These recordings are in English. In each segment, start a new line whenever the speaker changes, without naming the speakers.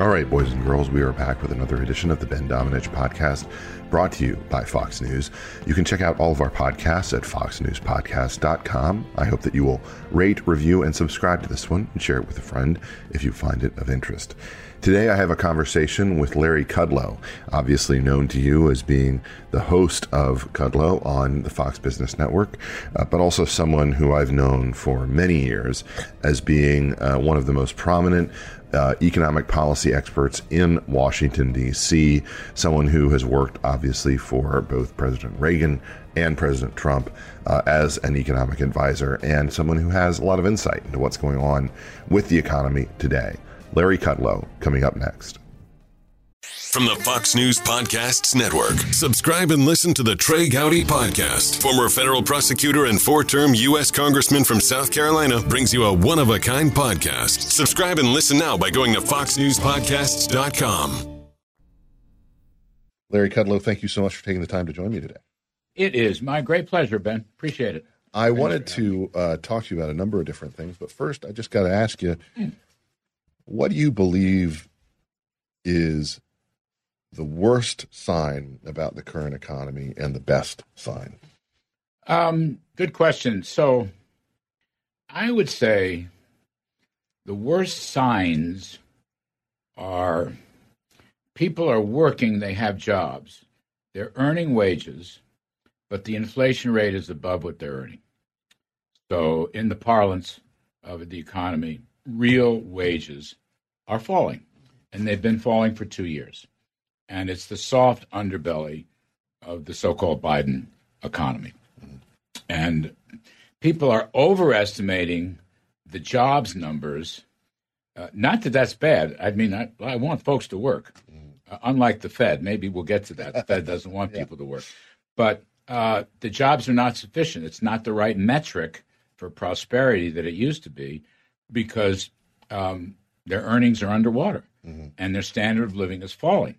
All right, boys and girls, we are back with another edition of the Ben Domenech podcast brought to you by Fox News. You can check out all of our podcasts at foxnewspodcast.com. I hope that you will rate, review, and subscribe to this one and share it with a friend if you find it of interest. Today, I have a conversation with Larry Kudlow, obviously known to you as being the host of Kudlow on the Fox Business Network, uh, but also someone who I've known for many years as being uh, one of the most prominent uh, economic policy experts in Washington, D.C., someone who has worked obviously for both President Reagan and President Trump uh, as an economic advisor, and someone who has a lot of insight into what's going on with the economy today. Larry Kudlow coming up next.
From the Fox News Podcasts Network, subscribe and listen to the Trey Gowdy Podcast. Former federal prosecutor and four term U.S. Congressman from South Carolina brings you a one of a kind podcast. Subscribe and listen now by going to FoxNewsPodcasts.com.
Larry Kudlow, thank you so much for taking the time to join me today.
It is my great pleasure, Ben. Appreciate it.
I Thanks wanted to uh, talk to you about a number of different things, but first, I just got to ask you what do you believe is the worst sign about the current economy and the best sign?
Um, good question. So I would say the worst signs are people are working, they have jobs, they're earning wages, but the inflation rate is above what they're earning. So, in the parlance of the economy, real wages are falling, and they've been falling for two years and it's the soft underbelly of the so-called Biden economy. And people are overestimating the jobs numbers. Uh, not that that's bad. I mean, I, I want folks to work. Uh, unlike the Fed, maybe we'll get to that. The Fed doesn't want yeah. people to work, but uh, the jobs are not sufficient. It's not the right metric for prosperity that it used to be, because um, their earnings are underwater mm-hmm. and their standard of living is falling.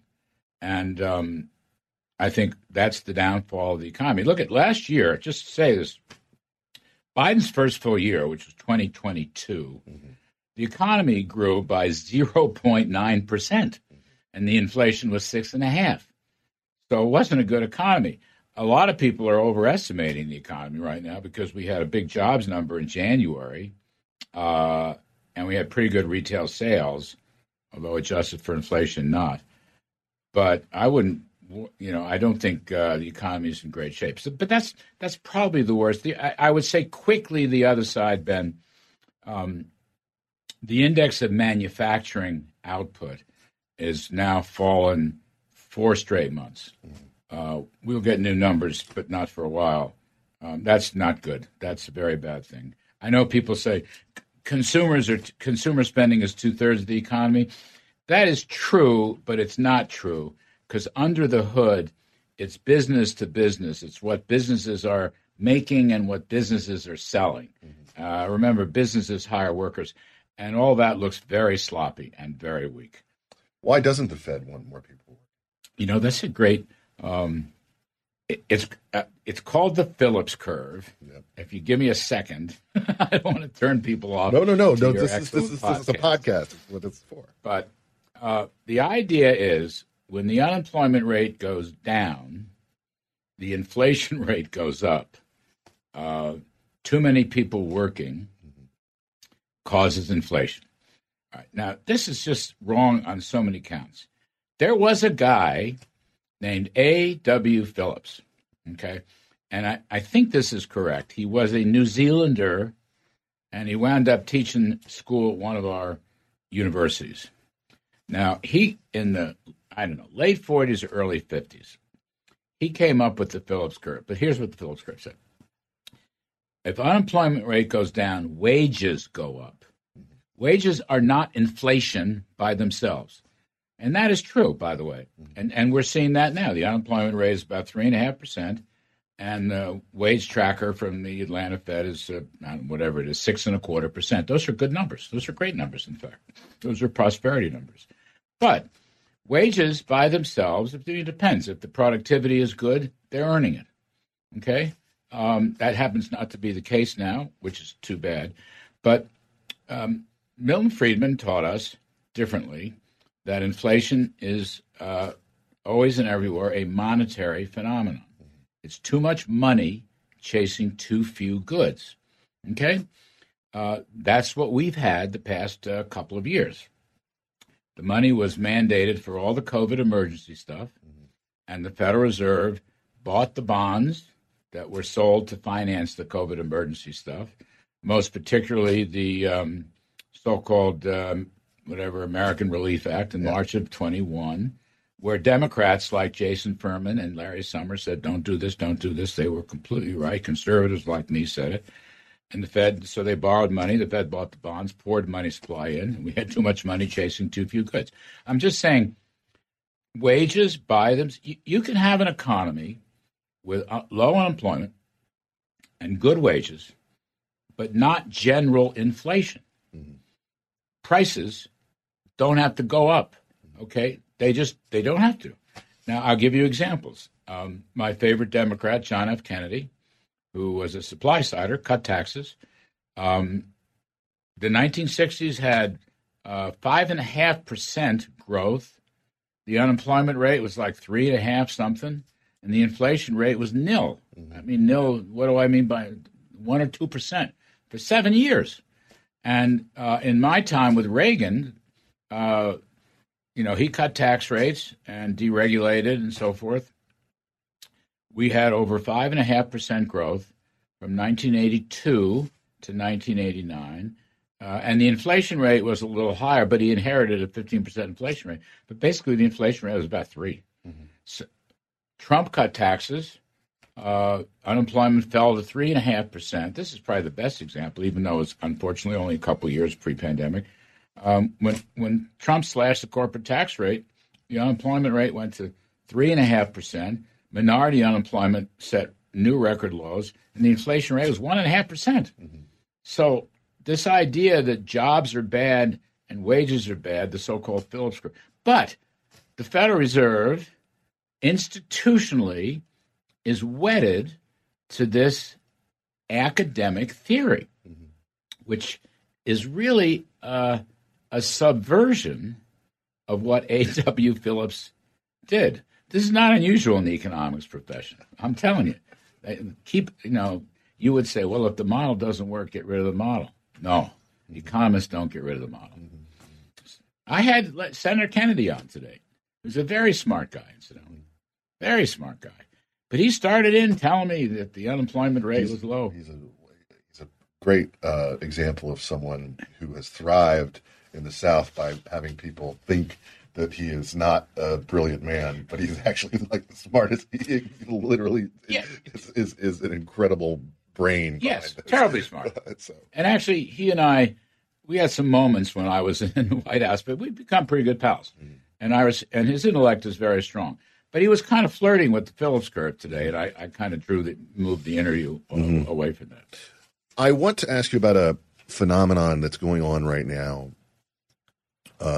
And um, I think that's the downfall of the economy. Look at last year, just to say this Biden's first full year, which was 2022, mm-hmm. the economy grew by 0.9%, and the inflation was 6.5. So it wasn't a good economy. A lot of people are overestimating the economy right now because we had a big jobs number in January, uh, and we had pretty good retail sales, although adjusted for inflation, not but I wouldn't. You know, I don't think uh, the economy is in great shape. So, but that's that's probably the worst. The, I, I, would say quickly the other side, Ben. Um, the index of manufacturing output is now fallen four straight months. Uh, we'll get new numbers, but not for a while. Um, that's not good. That's a very bad thing. I know people say consumers are consumer spending is two thirds of the economy. That is true, but it's not true because under the hood, it's business to business. It's what businesses are making and what businesses are selling. Mm-hmm. Uh, remember, businesses hire workers, and all that looks very sloppy and very weak.
Why doesn't the Fed want more people?
You know, that's a great. Um, it's uh, it's called the Phillips curve. Yep. If you give me a second, I don't want to turn people off.
No, no, no, no. This is, this is, this is a podcast. That's what it's for.
But uh, the idea is when the unemployment rate goes down, the inflation rate goes up. Uh, too many people working causes inflation. All right, now, this is just wrong on so many counts. There was a guy named A.W. Phillips, okay? And I, I think this is correct. He was a New Zealander and he wound up teaching school at one of our universities. Now, he, in the, I don't know, late 40s or early 50s, he came up with the Phillips curve. But here's what the Phillips curve said If unemployment rate goes down, wages go up. Wages are not inflation by themselves. And that is true, by the way. And and we're seeing that now. The unemployment rate is about three and a half percent, and the wage tracker from the Atlanta Fed is uh, whatever it is, six and a quarter percent. Those are good numbers. Those are great numbers. In fact, those are prosperity numbers. But wages by themselves, it depends. If the productivity is good, they're earning it. Okay, um, that happens not to be the case now, which is too bad. But um, Milton Friedman taught us differently that inflation is uh, always and everywhere a monetary phenomenon. It's too much money chasing too few goods. Okay? Uh, that's what we've had the past uh, couple of years. The money was mandated for all the COVID emergency stuff, and the Federal Reserve bought the bonds that were sold to finance the COVID emergency stuff, most particularly the um, so called um, whatever American Relief Act in yeah. March of 21, where Democrats like Jason Furman and Larry Summers said, "Don't do this, don't do this." They were completely right. Conservatives like me said it, and the Fed. So they borrowed money. The Fed bought the bonds, poured money supply in, and we had too much money chasing too few goods. I'm just saying, wages by them. You, you can have an economy with uh, low unemployment and good wages, but not general inflation. Mm-hmm. Prices don't have to go up. Okay, they just they don't have to. Now I'll give you examples. Um, my favorite Democrat, John F. Kennedy, who was a supply sider, cut taxes. Um, the 1960s had uh, five and a half percent growth. The unemployment rate was like three and a half something, and the inflation rate was nil. Mm-hmm. I mean, nil. What do I mean by one or two percent for seven years? And uh, in my time with Reagan, uh, you know, he cut tax rates and deregulated and so forth. We had over five and a half percent growth from 1982 to 1989. Uh, and the inflation rate was a little higher, but he inherited a 15% inflation rate. But basically, the inflation rate was about 3 mm-hmm. so Trump cut taxes. Uh, unemployment fell to 3.5%. This is probably the best example, even though it's unfortunately only a couple years pre pandemic. Um, when when Trump slashed the corporate tax rate, the unemployment rate went to three and a half percent. Minority unemployment set new record lows, and the inflation rate was one and a half percent. So this idea that jobs are bad and wages are bad, the so-called Phillips curve, but the Federal Reserve institutionally is wedded to this academic theory, mm-hmm. which is really uh, a subversion of what A.W. Phillips did. This is not unusual in the economics profession. I'm telling you. Keep, you know, you would say, well, if the model doesn't work, get rid of the model. No, economists don't get rid of the model. I had Senator Kennedy on today. He was a very smart guy, incidentally. Very smart guy. But he started in telling me that the unemployment rate
he's,
was low.
He's a, he's a great uh, example of someone who has thrived – in the South by having people think that he is not a brilliant man, but he's actually like the smartest. He literally yeah. is, is, is an incredible brain.
Yes, terribly smart. so. And actually, he and I, we had some moments when I was in the White House, but we've become pretty good pals. Mm-hmm. And I was, and his intellect is very strong. But he was kind of flirting with the Phillips curve today, and I, I kind of drew the moved the interview mm-hmm. away from that.
I want to ask you about a phenomenon that's going on right now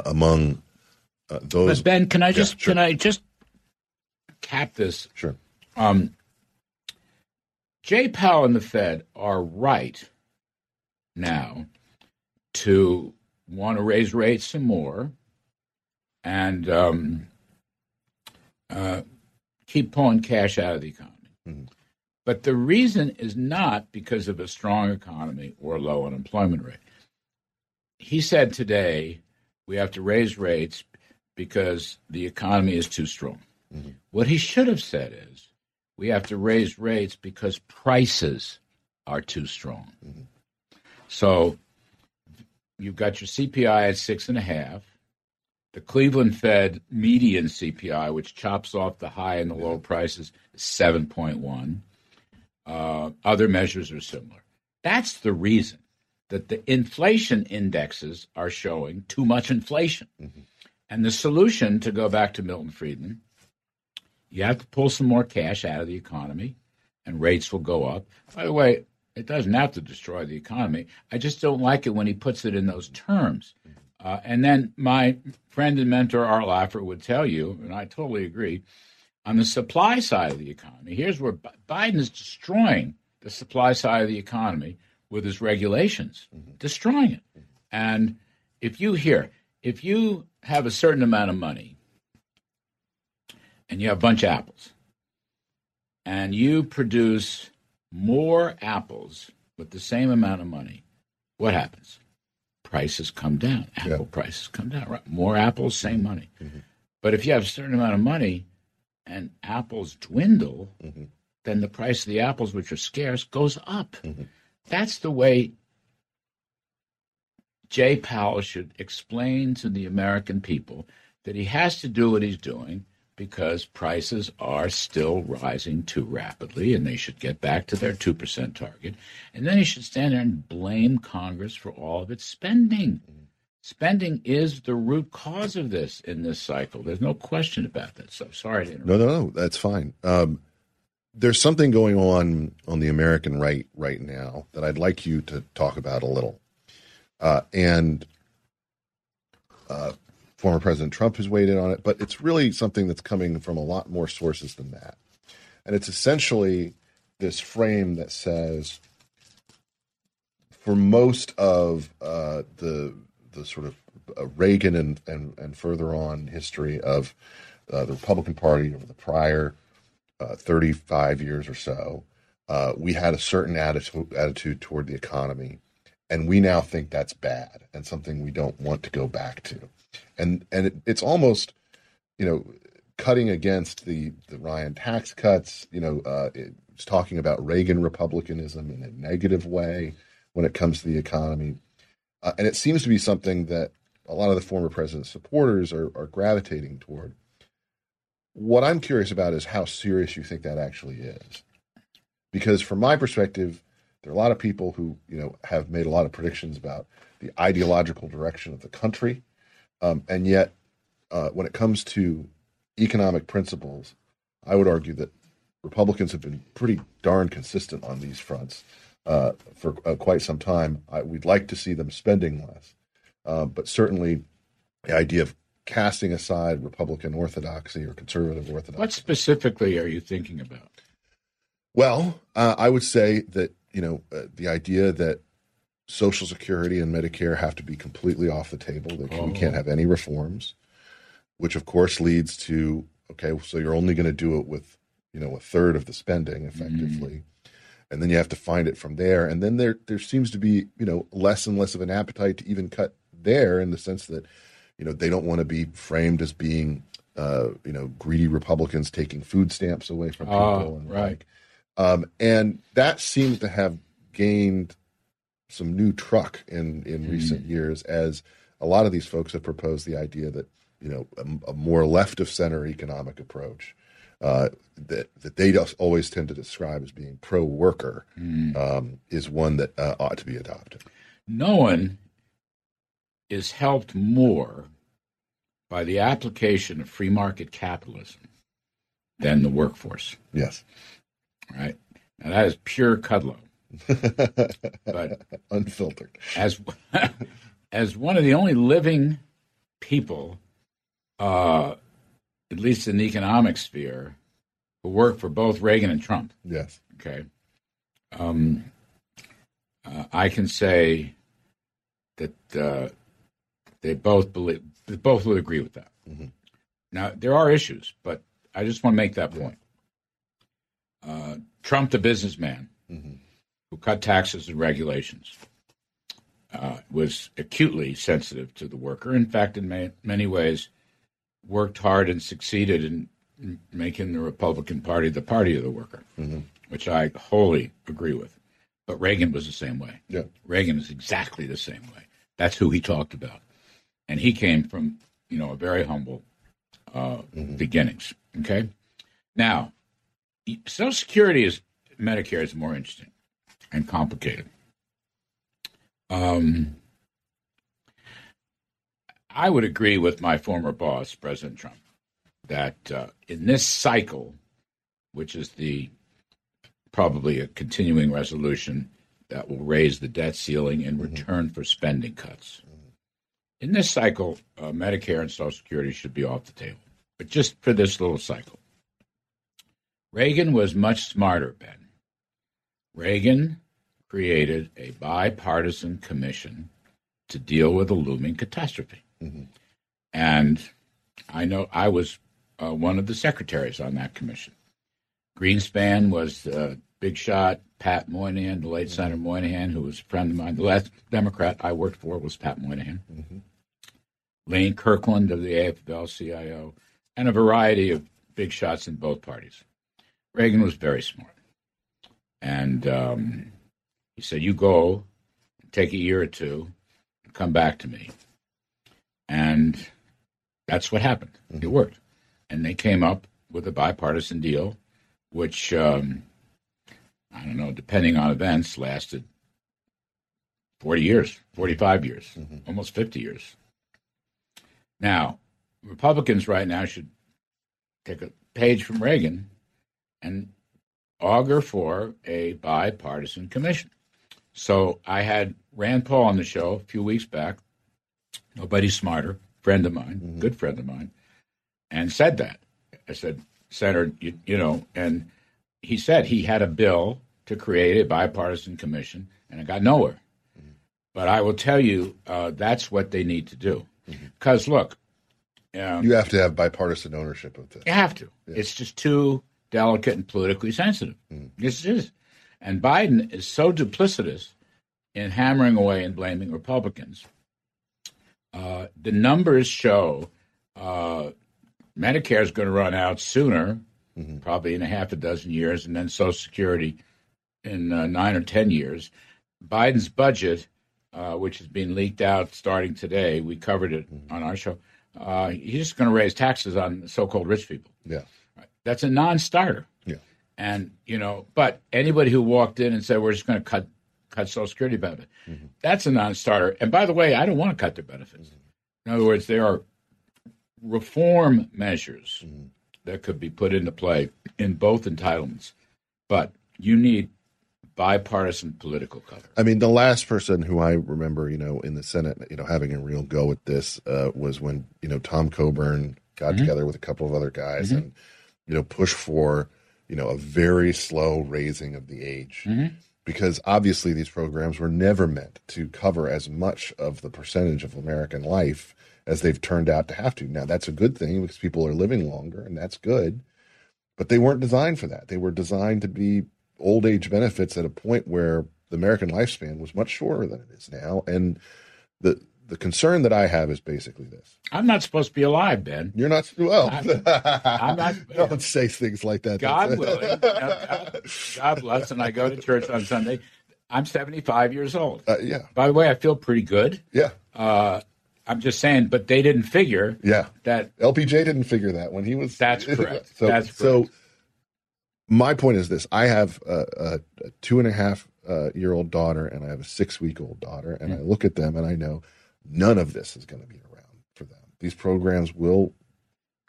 among uh, those.
But Ben, can I just yeah, sure. can I just cap this?
Sure.
Um, Jay Powell and the Fed are right now to want to raise rates some more and um, uh, keep pulling cash out of the economy. Mm-hmm. But the reason is not because of a strong economy or low unemployment rate. He said today we have to raise rates because the economy is too strong. Mm-hmm. What he should have said is we have to raise rates because prices are too strong. Mm-hmm. So you've got your CPI at six and a half. The Cleveland Fed median CPI, which chops off the high and the low prices, is 7.1. Uh, other measures are similar. That's the reason that the inflation indexes are showing too much inflation. Mm-hmm. And the solution, to go back to Milton Friedman, you have to pull some more cash out of the economy and rates will go up. By the way, it doesn't have to destroy the economy. I just don't like it when he puts it in those terms. Uh, and then my friend and mentor Art Laffer would tell you, and I totally agree, on the supply side of the economy, here's where Biden is destroying the supply side of the economy with his regulations, mm-hmm. destroying it. And if you hear, if you have a certain amount of money and you have a bunch of apples, and you produce more apples with the same amount of money, what happens? Prices come down. Apple yeah. prices come down. Right? More apples, same mm-hmm. money. Mm-hmm. But if you have a certain amount of money and apples dwindle, mm-hmm. then the price of the apples, which are scarce, goes up. Mm-hmm. That's the way Jay Powell should explain to the American people that he has to do what he's doing because prices are still rising too rapidly and they should get back to their 2% target. And then he should stand there and blame Congress for all of its spending. Spending is the root cause of this in this cycle. There's no question about that. So sorry to interrupt.
No, no, no. That's fine. Um, there's something going on on the American right right now that I'd like you to talk about a little. Uh, and uh, former President Trump has weighed in on it, but it's really something that's coming from a lot more sources than that. And it's essentially this frame that says, for most of uh, the the sort of uh, Reagan and, and and further on history of uh, the Republican Party over the prior uh, 35 years or so, uh, we had a certain attitude attitude toward the economy, and we now think that's bad and something we don't want to go back to and and it, it's almost you know cutting against the the Ryan tax cuts. You know, uh, it's talking about Reagan republicanism in a negative way when it comes to the economy, uh, and it seems to be something that a lot of the former president's supporters are, are gravitating toward. What I'm curious about is how serious you think that actually is, because from my perspective, there are a lot of people who you know have made a lot of predictions about the ideological direction of the country. Um, and yet, uh, when it comes to economic principles, I would argue that Republicans have been pretty darn consistent on these fronts uh, for uh, quite some time. I, we'd like to see them spending less, uh, but certainly the idea of casting aside Republican orthodoxy or conservative orthodoxy.
What specifically are you thinking about?
Well, uh, I would say that you know uh, the idea that Social Security and Medicare have to be completely off the table. Can, oh. We can't have any reforms, which of course leads to okay, so you're only going to do it with you know a third of the spending effectively, mm. and then you have to find it from there. And then there there seems to be you know less and less of an appetite to even cut there in the sense that you know they don't want to be framed as being uh, you know greedy Republicans taking food stamps away from ah, people and right. like, um, and that seems to have gained some new truck in in mm. recent years as a lot of these folks have proposed the idea that you know a, a more left of center economic approach uh, that that they always tend to describe as being pro worker mm. um, is one that uh, ought to be adopted.
No one is helped more by the application of free market capitalism than the workforce.
Yes.
Right. Now that is pure Kudlow
but unfiltered.
As as one of the only living people, uh, at least in the economic sphere, who worked for both Reagan and Trump.
Yes.
Okay. Um, uh, I can say that uh, they both believe, both would agree with that. Mm-hmm. Now there are issues, but I just want to make that point. Uh, Trump, the businessman, mm-hmm who cut taxes and regulations, uh, was acutely sensitive to the worker. In fact, in many ways, worked hard and succeeded in making the Republican Party the party of the worker, mm-hmm. which I wholly agree with. But Reagan was the same way.
Yeah.
Reagan is exactly the same way. That's who he talked about, and he came from you know a very humble uh, mm-hmm. beginnings. Okay, now Social Security is Medicare is more interesting and complicated. Um, I would agree with my former boss, President Trump, that uh, in this cycle, which is the probably a continuing resolution that will raise the debt ceiling in mm-hmm. return for spending cuts. In this cycle, uh, Medicare and Social Security should be off the table, but just for this little cycle. Reagan was much smarter, Ben. Reagan created a bipartisan commission to deal with a looming catastrophe. Mm-hmm. And I know I was uh, one of the secretaries on that commission. Greenspan was a big shot. Pat Moynihan, the late mm-hmm. Senator Moynihan, who was a friend of mine. The last Democrat I worked for was Pat Moynihan. Mm-hmm. Lane Kirkland of the AFL CIO, and a variety of big shots in both parties. Reagan was very smart. And um, he said, You go, take a year or two, and come back to me. And that's what happened. Mm-hmm. It worked. And they came up with a bipartisan deal, which, um, I don't know, depending on events, lasted 40 years, 45 years, mm-hmm. almost 50 years. Now, Republicans right now should take a page from Reagan and augur for a bipartisan commission. So I had Rand Paul on the show a few weeks back, nobody smarter, friend of mine, mm-hmm. good friend of mine, and said that. I said, Senator, you, you know, and he said he had a bill to create a bipartisan commission, and it got nowhere. Mm-hmm. But I will tell you, uh, that's what they need to do. Because mm-hmm. look,
um, you have to have bipartisan ownership of this.
You have to. Yeah. It's just too delicate and politically sensitive. Mm. Yes, it is. And Biden is so duplicitous in hammering away and blaming Republicans. Uh, the numbers show uh, Medicare is going to run out sooner, mm-hmm. probably in a half a dozen years, and then Social Security in uh, nine or ten years. Biden's budget, uh, which is being leaked out starting today, we covered it mm-hmm. on our show. Uh, he's just going to raise taxes on so-called rich people.
Yeah.
That's a non-starter.
Yeah.
And you know, but anybody who walked in and said we're just going to cut cut Social Security benefit, mm-hmm. that's a non-starter. And by the way, I don't want to cut their benefits. Mm-hmm. In other words, there are reform measures mm-hmm. that could be put into play in both entitlements, but you need bipartisan political cover.
I mean, the last person who I remember, you know, in the Senate, you know, having a real go at this uh, was when you know Tom Coburn got mm-hmm. together with a couple of other guys mm-hmm. and you know, push for, you know, a very slow raising of the age. Mm-hmm. Because obviously these programs were never meant to cover as much of the percentage of American life as they've turned out to have to. Now that's a good thing because people are living longer and that's good. But they weren't designed for that. They were designed to be old age benefits at a point where the American lifespan was much shorter than it is now. And the the concern that I have is basically this.
I'm not supposed to be alive, Ben.
You're not. Well, I'm, I'm not. Don't say things like that.
God willing. God, God bless. And I go to church on Sunday. I'm 75 years old.
Uh, yeah.
By the way, I feel pretty good.
Yeah.
Uh, I'm just saying, but they didn't figure.
Yeah.
That
LBJ didn't figure that when he was.
That's correct.
so,
that's correct.
So, my point is this: I have a, a, a two and a half uh, year old daughter, and I have a six week old daughter, and mm. I look at them and I know None of this is going to be around for them. These programs will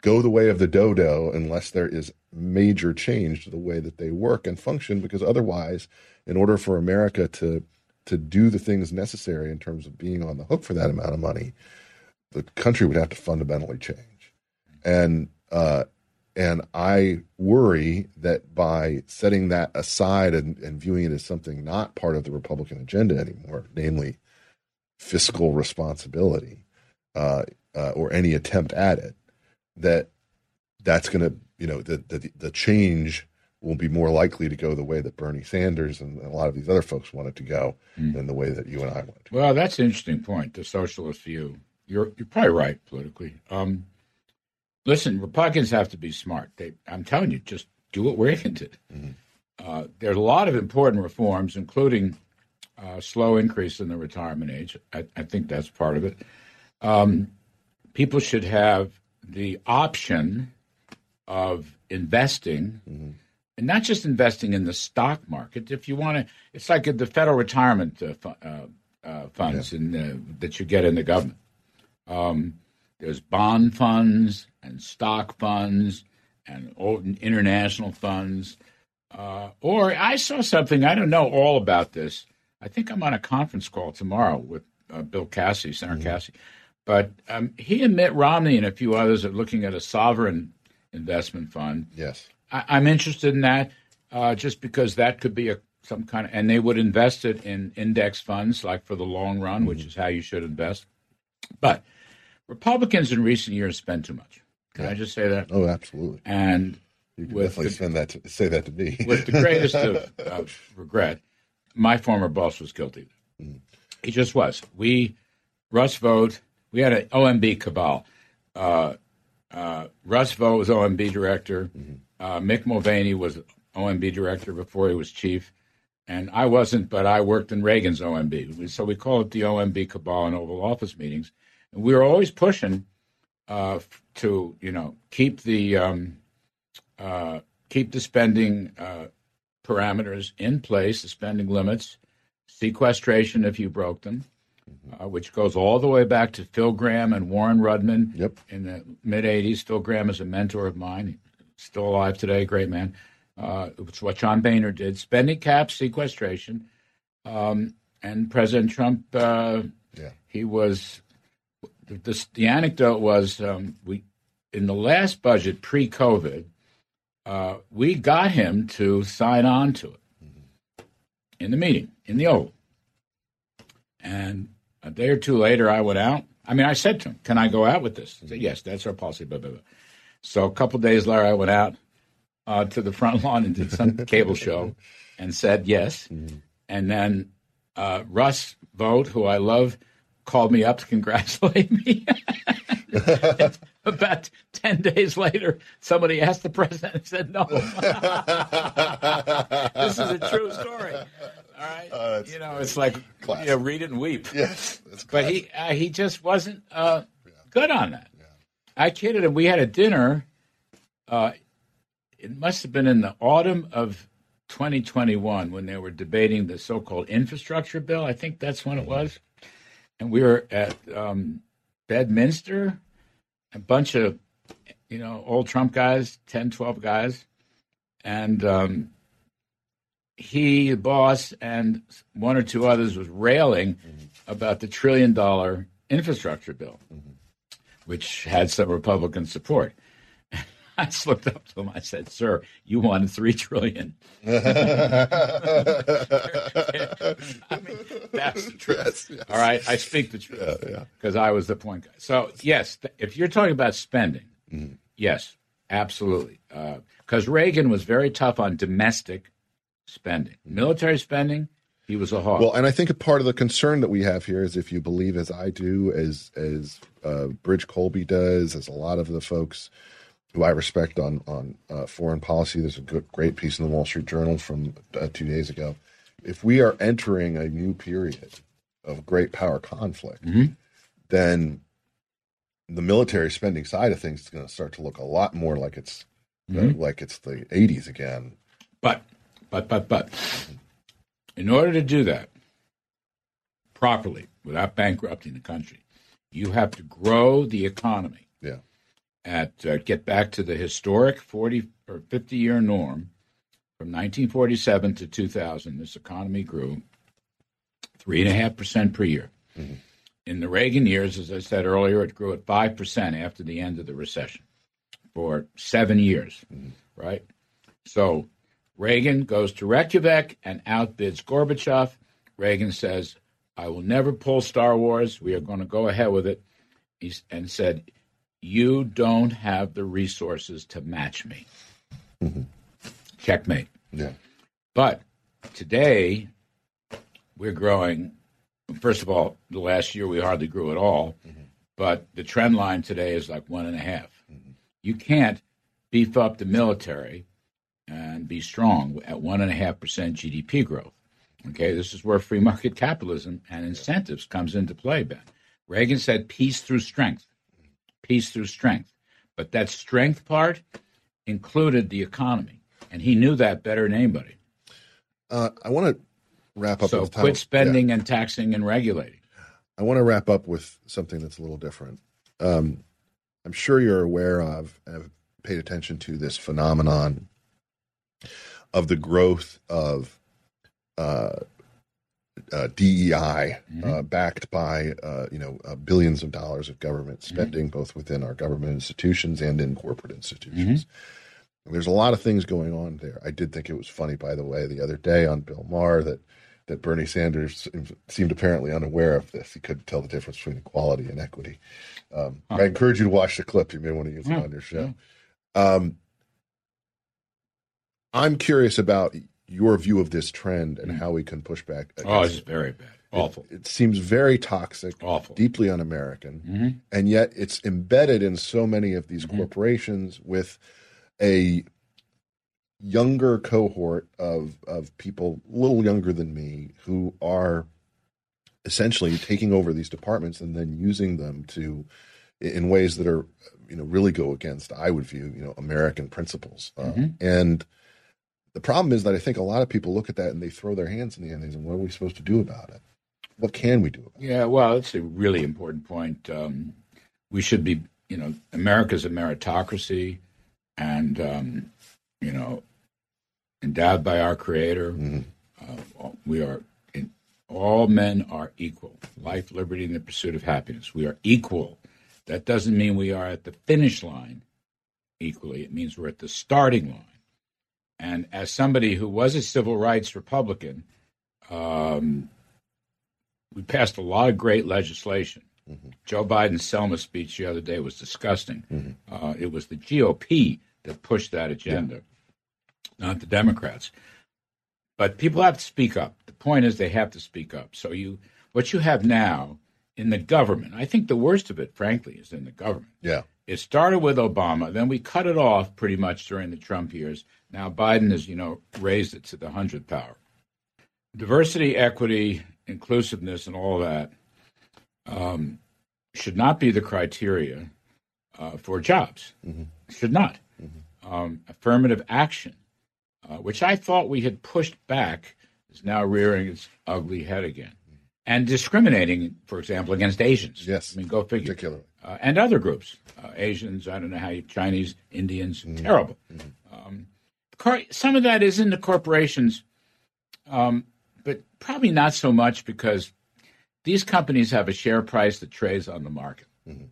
go the way of the dodo unless there is major change to the way that they work and function because otherwise in order for America to to do the things necessary in terms of being on the hook for that amount of money the country would have to fundamentally change and uh, and I worry that by setting that aside and, and viewing it as something not part of the Republican agenda anymore, namely fiscal responsibility uh, uh, or any attempt at it, that that's going to, you know, the, the, the change will be more likely to go the way that Bernie Sanders and a lot of these other folks want it to go mm. than the way that you and I want.
Well, that's an interesting point. The socialist view. You're you're probably right politically. Um, listen, Republicans have to be smart. They, I'm telling you, just do what Reagan did. Mm-hmm. Uh, there's a lot of important reforms, including uh, slow increase in the retirement age. I, I think that's part of it. Um, people should have the option of investing, mm-hmm. and not just investing in the stock market. If you want to, it's like the federal retirement uh, uh, uh, funds yeah. in, that you get in the government. Um, there's bond funds and stock funds and international funds. Uh, or I saw something, I don't know all about this. I think I'm on a conference call tomorrow with uh, Bill Cassidy, Senator mm-hmm. Cassidy. But um, he and Mitt Romney and a few others are looking at a sovereign investment fund.
Yes.
I, am interested in that uh, just because that could be a some kind of, and they would invest it in index funds, like for the long run, mm-hmm. which is how you should invest. But Republicans in recent years spend too much. Can. I just say that?
Oh, absolutely.
And
you can definitely the, that to, say that to me.
with the greatest of, of, regret, my former boss was guilty. Mm-hmm. He just was. We, Russ Vought, we had an OMB cabal. Uh, uh, Russ Vought was OMB director. Mm-hmm. Uh, Mick Mulvaney was OMB director before he was chief. And I wasn't, but I worked in Reagan's OMB. So we call it the OMB cabal in Oval Office meetings. And we were always pushing uh, to, you know, keep the um, uh, keep the spending uh, parameters in place, the spending limits, sequestration if you broke them, mm-hmm. uh, which goes all the way back to Phil Gramm and Warren Rudman
yep.
in the mid 80s. Phil Gramm is a mentor of mine, still alive today, great man. Uh, it's what John Boehner did spending caps, sequestration. Um, and President Trump, uh,
yeah.
he was. The, the anecdote was um, we in the last budget pre COVID, uh, we got him to sign on to it mm-hmm. in the meeting in the Oval. And a day or two later, I went out. I mean, I said to him, "Can I go out with this?" He said, "Yes, that's our policy." Blah, blah, blah. So a couple days later, I went out uh, to the front lawn and did some cable show and said yes. Mm-hmm. And then uh, Russ Vought, who I love, called me up to congratulate me. About 10 days later, somebody asked the president and said, no. this is a true story. All right. Uh, you know, it's like, you know, read it and weep.
Yes.
But he, uh, he just wasn't uh, yeah. good on that. Yeah. I kidded him. We had a dinner uh, it must have been in the autumn of 2021 when they were debating the so-called infrastructure bill. I think that's when it was, and we were at um, Bedminster, a bunch of you know old Trump guys, 10, 12 guys, and um, he, the boss, and one or two others was railing mm-hmm. about the trillion dollar infrastructure bill, mm-hmm. which had some Republican support. I looked up to him. I said, "Sir, you wanted three trillion. I mean, that's the truth. Yes, yes. All right, I speak the truth because yeah, yeah. I was the point guy. So yes, if you're talking about spending, mm-hmm. yes, absolutely. Because uh, Reagan was very tough on domestic spending, military spending. He was a hawk.
Well, and I think a part of the concern that we have here is if you believe, as I do, as as uh, Bridge Colby does, as a lot of the folks who I respect on on uh, foreign policy. There's a good, great piece in the Wall Street Journal from uh, two days ago. If we are entering a new period of great power conflict, mm-hmm. then the military spending side of things is going to start to look a lot more like it's uh, mm-hmm. uh, like it's the 80s again.
But but but but in order to do that properly without bankrupting the country, you have to grow the economy. At uh, get back to the historic 40 or 50 year norm from 1947 to 2000 this economy grew 3.5% per year. Mm-hmm. in the reagan years as i said earlier it grew at 5% after the end of the recession for seven years mm-hmm. right? So reagan goes to reykjavik and outbids gorbachev. Reagan says i will never pull star wars. We are going to go ahead with it. He's, and said you don't have the resources to match me. Mm-hmm. Checkmate.
Yeah.
But today, we're growing. First of all, the last year we hardly grew at all, mm-hmm. but the trend line today is like one and a half. Mm-hmm. You can't beef up the military and be strong at one and a half percent GDP growth. Okay, this is where free market capitalism and incentives comes into play, Ben. Reagan said peace through strength peace through strength. But that strength part included the economy, and he knew that better than anybody.
Uh, I want to wrap up.
So quit spending yeah. and taxing and regulating.
I want to wrap up with something that's a little different. Um, I'm sure you're aware of, and have paid attention to this phenomenon of the growth of uh, uh, DEI, mm-hmm. uh, backed by uh, you know uh, billions of dollars of government mm-hmm. spending, mm-hmm. both within our government institutions and in corporate institutions. Mm-hmm. There's a lot of things going on there. I did think it was funny, by the way, the other day on Bill Maher that that Bernie Sanders seemed apparently unaware of this. He couldn't tell the difference between equality and equity. Um, huh. I encourage you to watch the clip. You may want to use it on your show. Um, I'm curious about your view of this trend and mm. how we can push back.
Oh, it's it. very bad. Awful.
It, it, seems very toxic,
awful,
deeply un-American, mm-hmm. and yet it's embedded in so many of these mm-hmm. corporations with a younger cohort of of people, a little younger than me, who are essentially taking over these departments and then using them to in ways that are you know really go against I would view you know American principles uh, mm-hmm. and the problem is that I think a lot of people look at that and they throw their hands in the air and say, what are we supposed to do about it? What can we do about
it? Yeah, well, it's a really important point. Um, we should be, you know, America's a meritocracy, and um, you know, endowed by our Creator. Mm-hmm. Uh, we are in, all men are equal. Life, liberty, and the pursuit of happiness. We are equal. That doesn't mean we are at the finish line equally. It means we're at the starting line. And as somebody who was a civil rights Republican, um, we passed a lot of great legislation. Mm-hmm. Joe Biden's Selma speech the other day was disgusting. Mm-hmm. Uh, it was the GOP that pushed that agenda, yeah. not the Democrats. But people have to speak up. The point is, they have to speak up. So you, what you have now in the government, I think the worst of it, frankly, is in the government.
Yeah.
It started with Obama, then we cut it off pretty much during the Trump years. Now Biden has, you know, raised it to the hundredth power. Diversity, equity, inclusiveness, and all that um, should not be the criteria uh, for jobs. Mm-hmm. Should not. Mm-hmm. Um, affirmative action, uh, which I thought we had pushed back, is now rearing its ugly head again. And discriminating, for example, against Asians.
Yes.
I mean, go figure.
Particularly
uh, and other groups, uh, Asians, I don't know how you, Chinese, Indians, mm-hmm. terrible. Mm-hmm. Um, some of that is in the corporations, um, but probably not so much because these companies have a share price that trades on the market. Mm-hmm.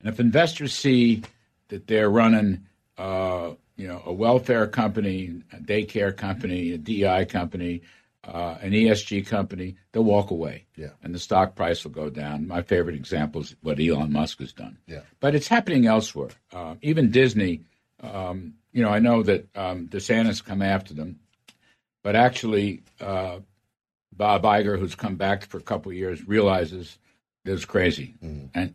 And if investors see that they're running, uh, you know, a welfare company, a daycare company, a DI company, uh, an ESG company, they'll walk away.
Yeah.
And the stock price will go down. My favorite example is what Elon Musk has done.
Yeah.
But it's happening elsewhere. Uh, even Disney, um, you know, I know that um, DeSantis come after them, but actually, uh, Bob Iger, who's come back for a couple of years, realizes this is crazy. Mm-hmm. And,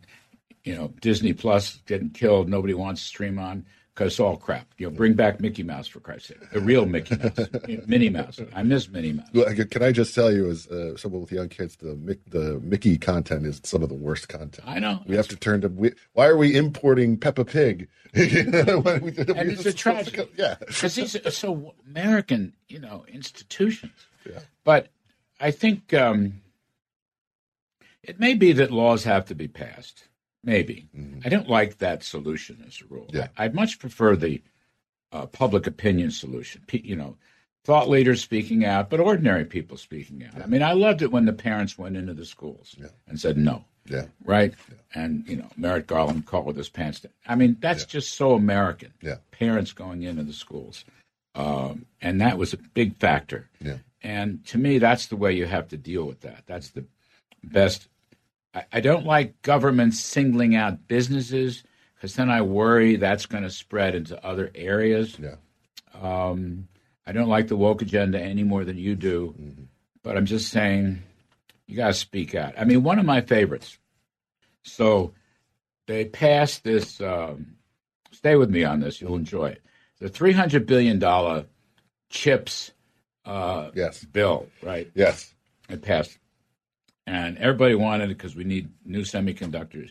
you know, Disney Plus getting killed, nobody wants to stream on because it's all crap. You know, bring back Mickey Mouse for Christ's sake, the real Mickey Mouse, Minnie Mouse. I miss Minnie Mouse.
Well, can I just tell you, as uh, someone with young kids, the the Mickey content is some of the worst content.
I know.
We have to turn to. We, why are we importing Peppa Pig?
we, and it's a tragedy.
Yeah,
because these are so American, you know, institutions.
Yeah.
But I think um, it may be that laws have to be passed Maybe. Mm-hmm. I don't like that solution as a rule.
Yeah.
I, would much prefer the uh, public opinion solution. P- you know, thought leaders speaking out, but ordinary people speaking out. Yeah. I mean, I loved it when the parents went into the schools
yeah.
and said no.
Yeah.
Right? And, you know, Merrick Garland called with his pants down. I mean, that's just so American.
Yeah.
Parents going into the schools. Um, and that was a big factor.
Yeah.
And to me, that's the way you have to deal with that. That's the best I, don't like government singling out businesses because then I worry that's going to spread into other areas.
Yeah.
Um, I don't like the woke agenda any more than you do, mm-hmm. but I'm just saying you got to speak out. I mean, one of my favorites. So they passed this. Um, stay with me on this; you'll enjoy it. The 300 billion dollar chips uh,
yes.
bill, right?
Yes,
it passed and everybody wanted it because we need new semiconductors.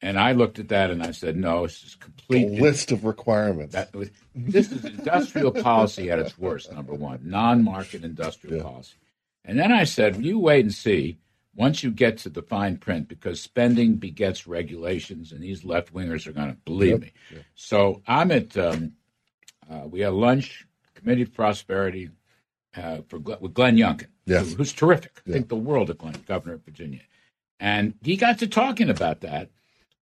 And I looked at that and I said, no, it's just complete.
A list of requirements.
That, this is industrial policy at its worst, number one, non market industrial yeah. policy. And then I said, you wait and see once you get to the fine print, because spending begets regulations, and these left wingers are going to believe
Yep.
me. So I'm at, um, uh, we had lunch, Committee of Prosperity uh, for with Glenn Youngkin,
Yes.
who- who's terrific. I think the world of Glenn, governor of Virginia. And he got to talking about that,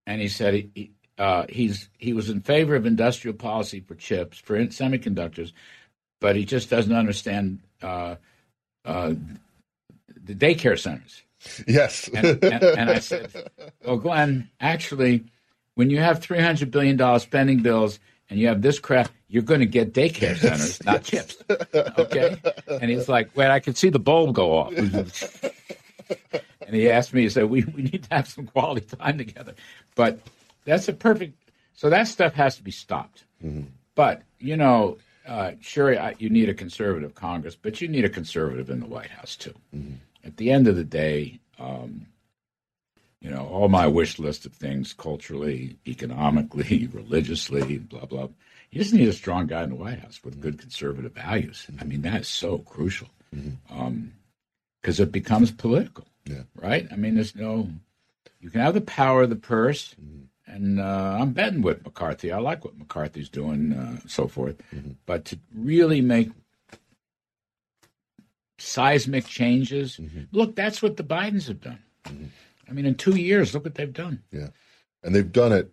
and he said he, he, uh, he's he was in favor of industrial policy for chips for in- semiconductors, but he just doesn't understand uh, uh, the daycare centers.
Yes.
And, and, and I said, "Well, Glenn, actually, when you have three hundred billion dollars spending bills and you have this crap, you're going to get daycare centers, not chips." Okay? And he's like, wait, I can see the bulb go off." and he asked me, he said, "We we need to have some quality time together." But that's a perfect. So that stuff has to be stopped. But you know, uh, sure, I, you need a conservative Congress, but you need a conservative in the White House too. At the end of the day, um, you know, all my wish list of things culturally, economically, religiously, blah blah. You just need a strong guy in the White House with good conservative values. I mean, that is so crucial mm-hmm. um, because it becomes political,
Yeah.
right? I mean, there's no. You can have the power of the purse, mm-hmm. and uh, I'm betting with McCarthy. I like what McCarthy's doing, uh, so forth. Mm-hmm. But to really make seismic changes, look, that's what the Bidens have done. I mean, in two years, look what they've done.
Yeah, and they've done it.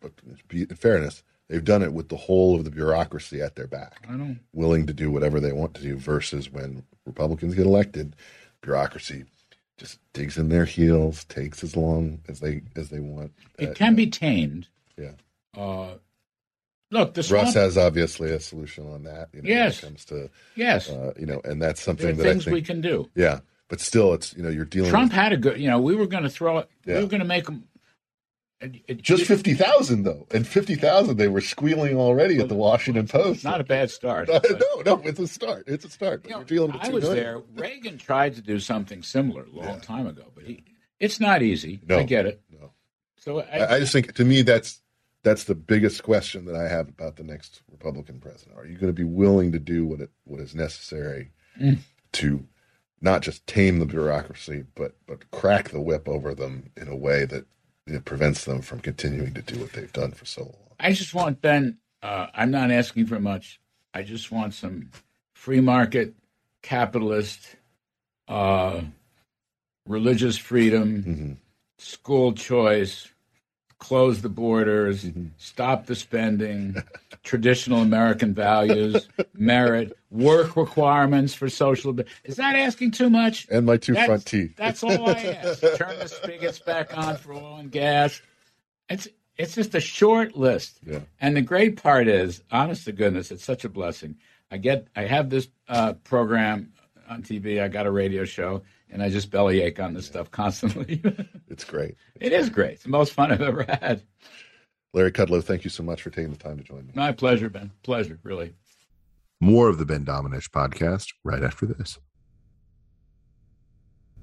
But in fairness, they've done it with the whole of the bureaucracy at their back,
I don't.
willing to do whatever they want to do. Versus when Republicans get elected, bureaucracy just digs in their heels, takes as long as they as they want.
It
Uh,
can be tamed.
Yeah.
Uh, look, the
Russ has obviously a solution on that. You know,
Yes.
when it comes to
yes,
uh, you know, and that's something that I think.
we can do.
yeah, but still, it's you know, you're dealing
Trump
with
had a good. You know, we were going to throw it.
Yeah.
We were going to make them. It, it-
just fifty thousand though, and fifty thousand they were squealing already at the Washington Post.
Not a bad start.
no, no, it's a start. It's a start. But
You know,
you're dealing with
I was
million.
there. Reagan tried to do something similar a long
Yeah.
time ago, but he. It's not easy.
No.
I get it.
No.
So I,
I, I just think to me that's that's the biggest question that I have about the next Republican president. Are you going to be willing to do what it what is necessary
Mm.
to not just tame the bureaucracy, but but crack the whip over them in a way that it prevents them from continuing to do what they've done for so long?
I just want Ben. Uh, I'm not asking for much. I just want some free market, capitalist, uh, religious freedom,
Mm-hmm.
school choice, close the borders,
Mm-hmm.
stop the spending, traditional American values, merit, work requirements for social. Is that asking too much?
And my two
That's-
front teeth.
That's all I ask. Turn the spigots back on for oil and gas. It's it's just a short list.
Yeah.
And the great part is, honest to goodness, it's such a blessing. I get I have this uh, program on TV. I got a radio show, and I just bellyache on this stuff constantly.
It's great.
it is great. It's the most fun I've ever had.
Larry Kudlow, thank you so much for taking the time to join me.
My pleasure, Ben. Pleasure, really.
More of the Ben Domenech podcast right after this.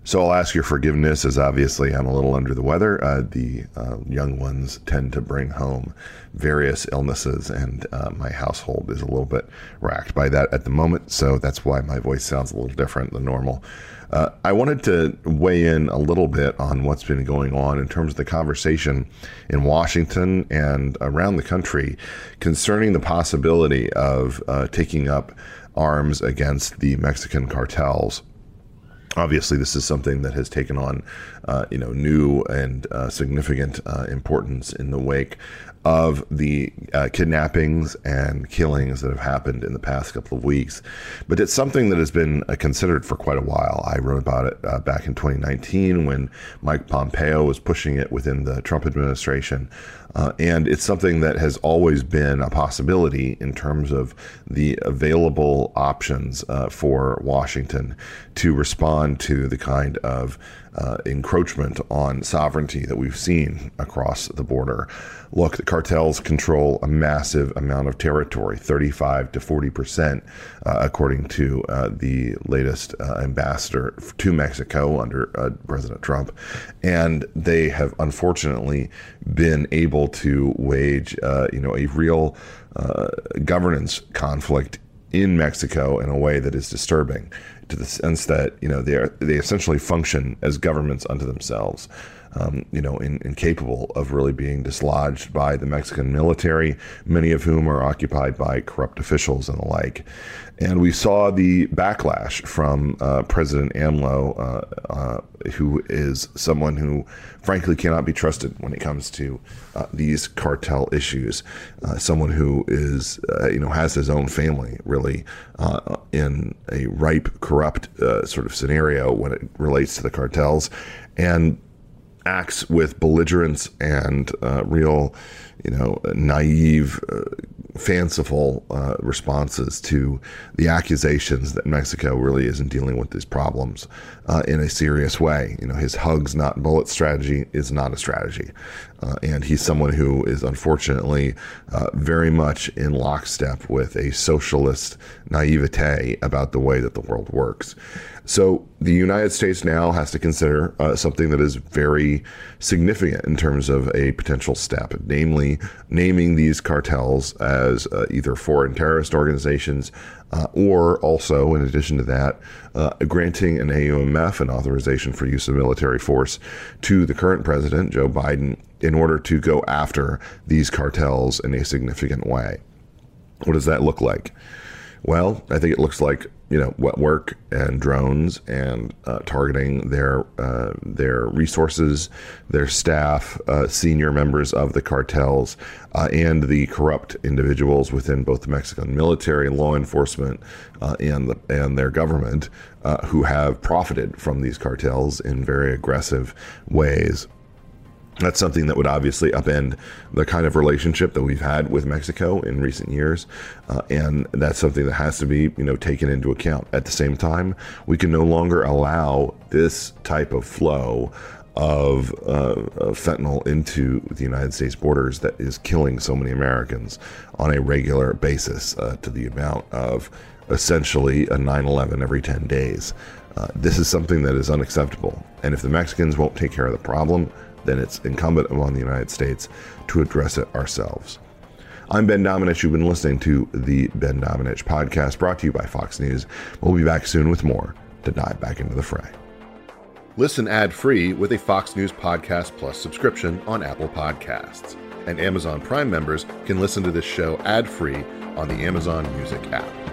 So I'll ask your forgiveness, as obviously I'm a little under the weather. Uh, the uh, young ones tend to bring home various illnesses, and uh, my household is a little bit racked by that at the moment. So that's why my voice sounds a little different than normal. Uh, I wanted to weigh in a little bit on what's been going on in terms of the conversation in Washington and around the country concerning the possibility of uh, taking up arms against the Mexican cartels obviously this is something that has taken on uh, you know new and uh, significant uh, importance in the wake of the uh, kidnappings and killings that have happened in the past couple of weeks. But it's something that has been uh, considered for quite a while. I wrote about it uh, back in 2019 when mike pompeo was pushing it within the trump administration. Uh, and it's something that has always been a possibility in terms of the available options uh, for Washington to respond to the kind of uh, encroachment on sovereignty that we've seen across the border. Look, the cartels control a massive amount of territory 35 to 40 percent, uh, according to uh, the latest uh, ambassador to Mexico under uh, President Trump. And they have unfortunately been able to wage, uh, you know, a real governance conflict in Mexico in a way that is disturbing to the sense that you know they are, they essentially function as governments unto themselves. Um, you know, in, incapable of really being dislodged by the Mexican military, many of whom are occupied by corrupt officials and the like. And we saw the backlash from uh, President AMLO, uh, uh, who is someone who, frankly, cannot be trusted when it comes to uh, these cartel issues. Uh, someone who is, uh, you know, has his own family really in a ripe, corrupt Uh, sort of scenario when it relates to the cartels, and acts with belligerence and uh, real, you know, naive uh, fanciful uh, responses to the accusations that Mexico really isn't dealing with these problems uh, in a serious way. You know, his hugs, not bullet strategy is not a strategy. Uh, and he's someone who is unfortunately uh, very much in lockstep with a socialist naivete about the way that the world works. So the United States now has to consider uh, something that is very significant in terms of a potential step, namely naming these cartels as uh, either foreign terrorist organizations uh, or also, in addition to that, uh, granting an AUMF an authorization for use of military force to the current president, Joe Biden, in order to go after these cartels in a significant way. What does that look like? Well, I think it looks like you know wet work and drones and uh, targeting their uh, their resources, their staff, uh, senior members of the cartels, uh, and the corrupt individuals within both the Mexican military, law enforcement, uh, and the, and their government uh, who have profited from these cartels in very aggressive ways that's something that would obviously upend the kind of relationship that we've had with Mexico in recent years, uh, and that's something that has to be, you know, taken into account. At the same time, we can no longer allow this type of flow of, uh, of fentanyl into the United States borders that is killing so many Americans on a regular basis uh, to the amount of essentially a 9/11 every 10 days. Uh, this is something that is unacceptable, and if the Mexicans won't take care of the problem then it's incumbent upon the United States to address it ourselves. I'm Ben Domenech. You've been listening to the Ben Domenech podcast brought to you by Fox News. We'll be back soon with more to dive back into the fray. Listen ad free with a Fox News Podcast Plus subscription on Apple Podcasts. And Amazon Prime members can listen to this show ad free on the Amazon Music app.